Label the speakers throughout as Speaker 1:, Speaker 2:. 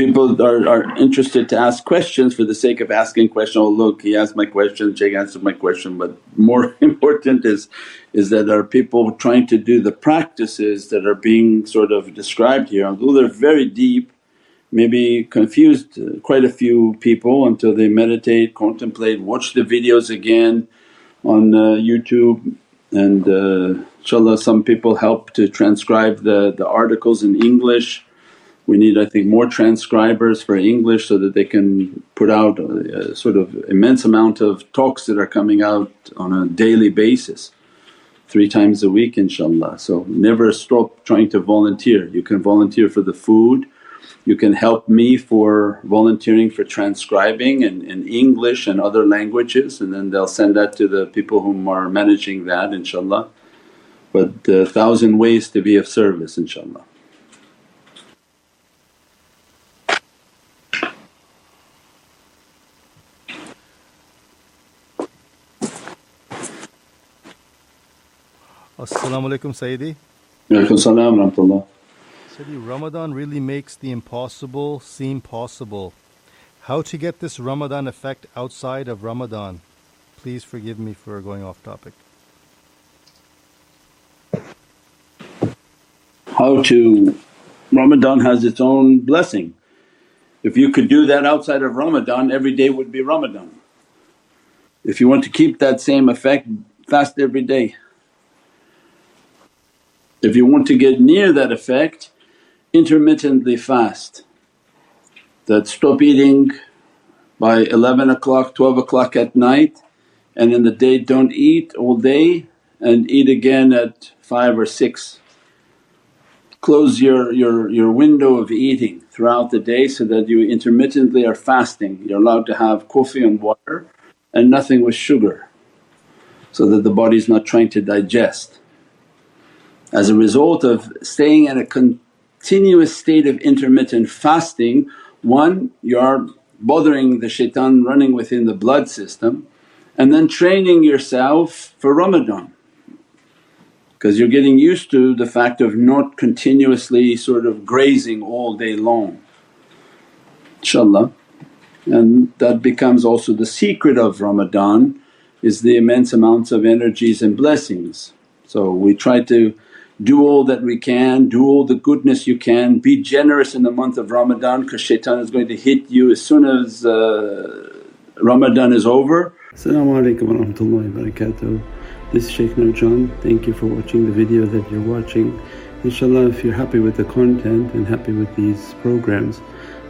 Speaker 1: people are, are interested to ask questions for the sake of asking questions, oh look he asked my question, Shaykh answered my question. But more important is, is that are people trying to do the practices that are being sort of described here. Although they're very deep maybe confused quite a few people until they meditate, contemplate, watch the videos again on uh, YouTube. And uh, inshaAllah some people help to transcribe the, the articles in English. We need I think more transcribers for English so that they can put out a, a sort of immense amount of talks that are coming out on a daily basis three times a week inshaAllah. So never stop trying to volunteer. You can volunteer for the food, you can help me for volunteering for transcribing in, in English and other languages and then they'll send that to the people whom are managing that inshaAllah. But a thousand ways to be of service inshaAllah.
Speaker 2: As-salamu alaykum Sayyidi.
Speaker 1: Walaykum salam rahmatullah.
Speaker 2: Sayyidi, Ramadan really makes the impossible seem possible. How to get this Ramadan effect outside of Ramadan? Please forgive me for going off topic.
Speaker 1: How to… Ramadan has its own blessing. If you could do that outside of Ramadan every day would be Ramadan. If you want to keep that same effect fast every day. If you want to get near that effect intermittently fast that stop eating by 11 o'clock, 12 o'clock at night and in the day don't eat all day and eat again at 5 or 6. Close your, your, your window of eating throughout the day so that you intermittently are fasting. You're allowed to have coffee and water and nothing with sugar so that the body's not trying to digest. As a result of staying in a continuous state of intermittent fasting, one you are bothering the shaitan running within the blood system and then training yourself for Ramadan because you're getting used to the fact of not continuously sort of grazing all day long inshaAllah. And that becomes also the secret of Ramadan is the immense amounts of energies and blessings. So we try to do all that we can, do all the goodness you can, be generous in the month of Ramadan because shaitan is going to hit you as soon as uh, Ramadan is over.
Speaker 3: As-salamu alaykum wa rahmatullahi wa barakatuh. This is Shaykh Nurjan, thank you for watching the video that you're watching. InshaAllah if you're happy with the content and happy with these programs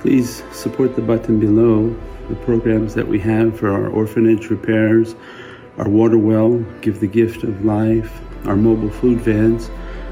Speaker 3: please support the button below the programs that we have for our orphanage repairs, our water well, Give the Gift of Life, our mobile food vans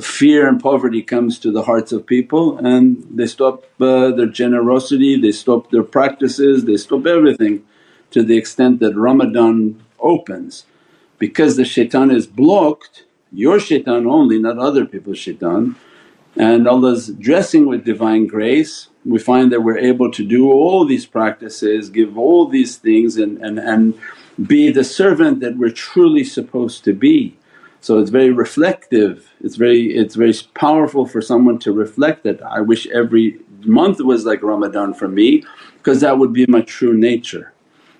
Speaker 1: Fear and poverty comes to the hearts of people and they stop uh, their generosity, they stop their practices, they stop everything to the extent that Ramadan opens. Because the shaitan is blocked, your shaitan only not other people's shaitan and Allah's dressing with Divine grace we find that we're able to do all these practices, give all these things and, and, and be the servant that we're truly supposed to be. So it's very reflective, it's very it's very powerful for someone to reflect that, I wish every month was like Ramadan for me because that would be my true nature.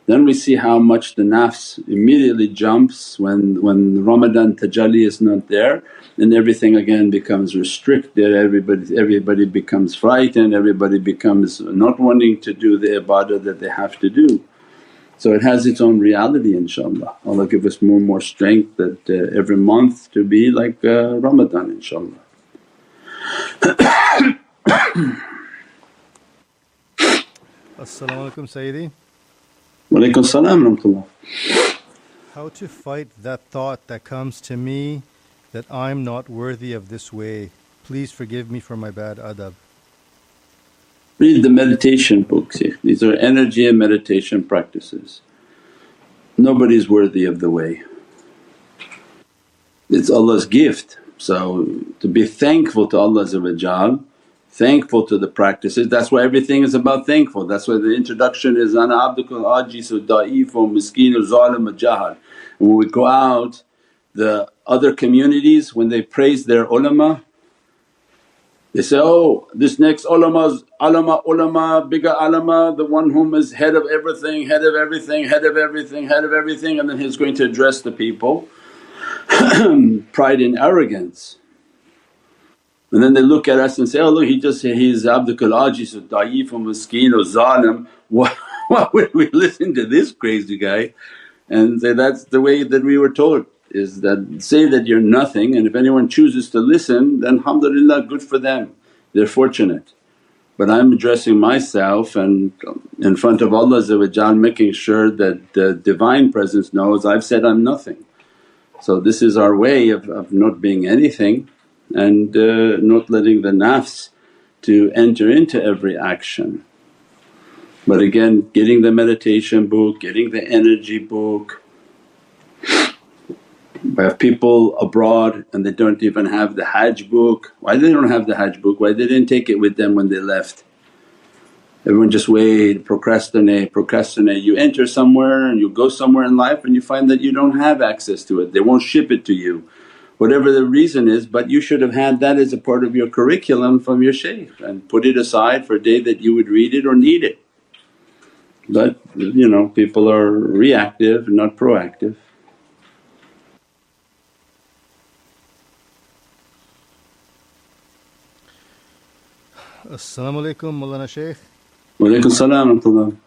Speaker 1: Then we see how much the nafs immediately jumps when, when Ramadan tajalli is not there and everything again becomes restricted, everybody, everybody becomes frightened, everybody becomes not wanting to do the ibadah that they have to do. So it has its own reality inshaAllah. Allah give us more and more strength that uh, every month to be like uh, Ramadan inshaAllah.
Speaker 2: As-salamu alaykum Sayyidi.
Speaker 1: Walaykum salam rahmatullah.
Speaker 2: How to fight that thought that comes to me that I'm not worthy of this way. Please forgive me for my bad adab.
Speaker 1: Read the meditation books, these are energy and meditation practices. Nobody's worthy of the way. It's Allah's gift. So to be thankful to Allah thankful to the practices, that's why everything is about thankful. That's why the introduction is, Ana abdukal ajisu da'ifu miskinu zalim jahar. When we go out the other communities when they praise their ulama they say, oh this next ulama's alama ulama, bigger alama, the one whom is head of everything, head of everything, head of everything, head of everything and then he's going to address the people pride and arrogance. And then they look at us and say, oh look he just he's abdukal ajis or da'if or miskeen or zalim. Why, why would we listen to this crazy guy and say that's the way that we were taught is that say that you're nothing and if anyone chooses to listen then alhamdulillah good for them, they're fortunate. But I'm addressing myself and in front of Allah making sure that the Divine Presence knows I've said I'm nothing. So this is our way of, of not being anything and uh, not letting the nafs to enter into every action. But again getting the meditation book, getting the energy book, we have people abroad and they don't even have the hajj book. Why they don't have the hajj book? Why they didn't take it with them when they left? Everyone just wait, procrastinate, procrastinate. You enter somewhere and you go somewhere in life and you find that you don't have access to it, they won't ship it to you. Whatever the reason is but you should have had that as a part of your curriculum from your shaykh and put it aside for a day that you would read it or need it. But you know people are reactive not proactive.
Speaker 2: As-salamu alaykum Mawlana Shaykh.
Speaker 1: Wa salam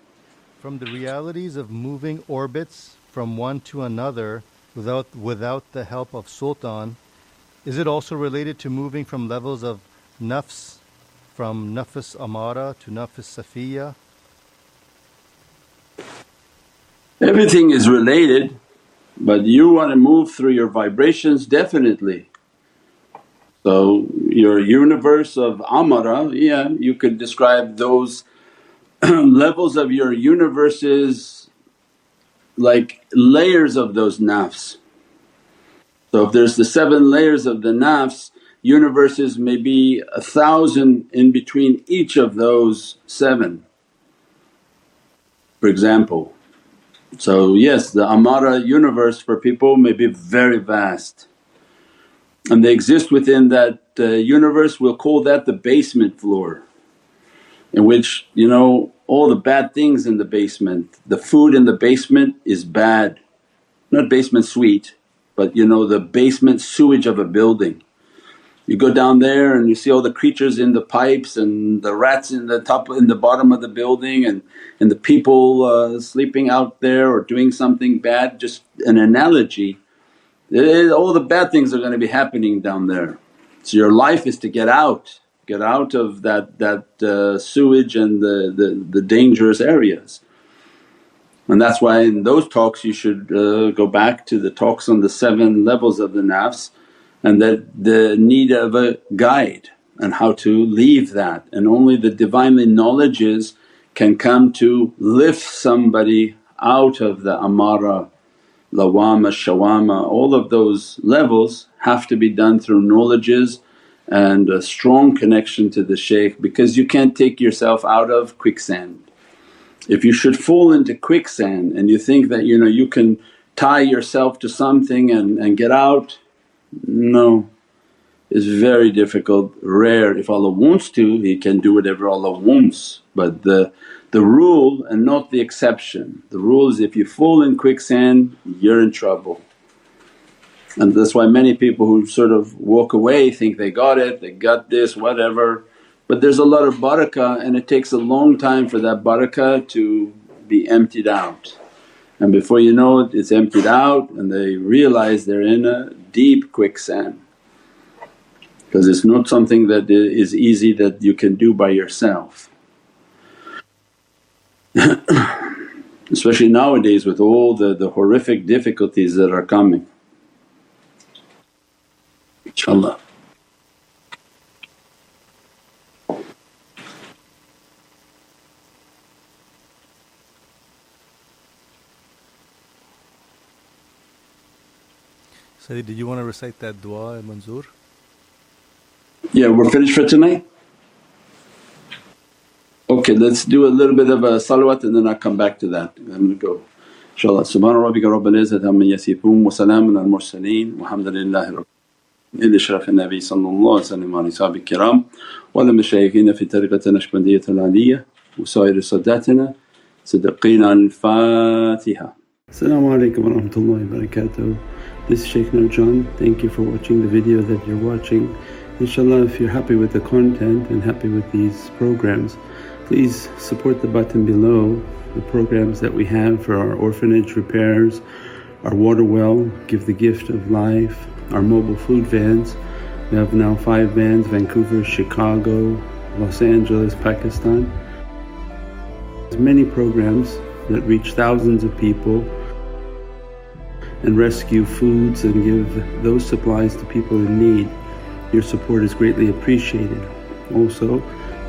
Speaker 2: From the realities of moving orbits from one to another without, without the help of sultan, is it also related to moving from levels of nafs, from nafs amara to nafs safiya?
Speaker 1: Everything is related but you want to move through your vibrations definitely. So your universe of amara, yeah you could describe those levels of your universes like layers of those nafs. So if there's the seven layers of the nafs, universes may be a thousand in between each of those seven for example. So yes the amara universe for people may be very vast and they exist within that uh, universe we'll call that the basement floor in which you know all the bad things in the basement. The food in the basement is bad, not basement sweet but you know the basement sewage of a building. You go down there and you see all the creatures in the pipes and the rats in the top in the bottom of the building and, and the people uh, sleeping out there or doing something bad, just an analogy all the bad things are going to be happening down there. So your life is to get out, get out of that, that uh, sewage and the, the, the, dangerous areas. And that's why in those talks you should uh, go back to the talks on the seven levels of the nafs and that the need of a guide and how to leave that and only the Divinely knowledges can come to lift somebody out of the amara lawama, shawama, all of those levels have to be done through knowledges and a strong connection to the shaykh because you can't take yourself out of quicksand. If you should fall into quicksand and you think that you know you can tie yourself to something and, and get out, no. It's very difficult, rare. If Allah wants to He can do whatever Allah wants but the the rule and not the exception. The rule is if you fall in quicksand you're in trouble. And that's why many people who sort of walk away think they got it, they got this, whatever. But there's a lot of barakah and it takes a long time for that barakah to be emptied out. And before you know it, it's emptied out and they realize they're in a deep quicksand because it's not something that is easy that you can do by yourself. especially nowadays with all the, the horrific difficulties that are coming. InshaAllah.
Speaker 2: Sayyid, did you want to recite that dua, Manzoor?
Speaker 4: Yeah, we're finished for tonight? Okay, let's do a little bit of a salawat and then I'll come back to that. I'm going to go inshaAllah. Subhana rabbika rabbil izzati amma yasifoon wa salaamun al mursaleen walhamdulillahi rabbil إلى شرف النبي صلى الله عليه وسلم وعلى أصحابه الكرام وعلى مشايخنا في طريقة النشبندية العالية وسائر ساداتنا صدقين الفاتحة
Speaker 1: Assalamu alaikum wa rahmatullahi wa barakatuh. This is Shaykh Nurjan. Thank you for watching the video that you're watching. Inshallah if you're happy with the content and happy with these programs please support the button below the programs that we have for our orphanage repairs, our water well, give the gift of life, our mobile food vans. We have now five vans Vancouver, Chicago, Los Angeles, Pakistan. There's many programs that reach thousands of people and rescue foods and give those supplies to people in need. Your support is greatly appreciated. Also,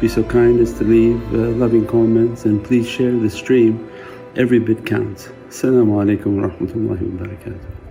Speaker 1: be so kind as to leave uh, loving comments and please share the stream. Every bit counts. Assalamu alaikum wa barakatuh.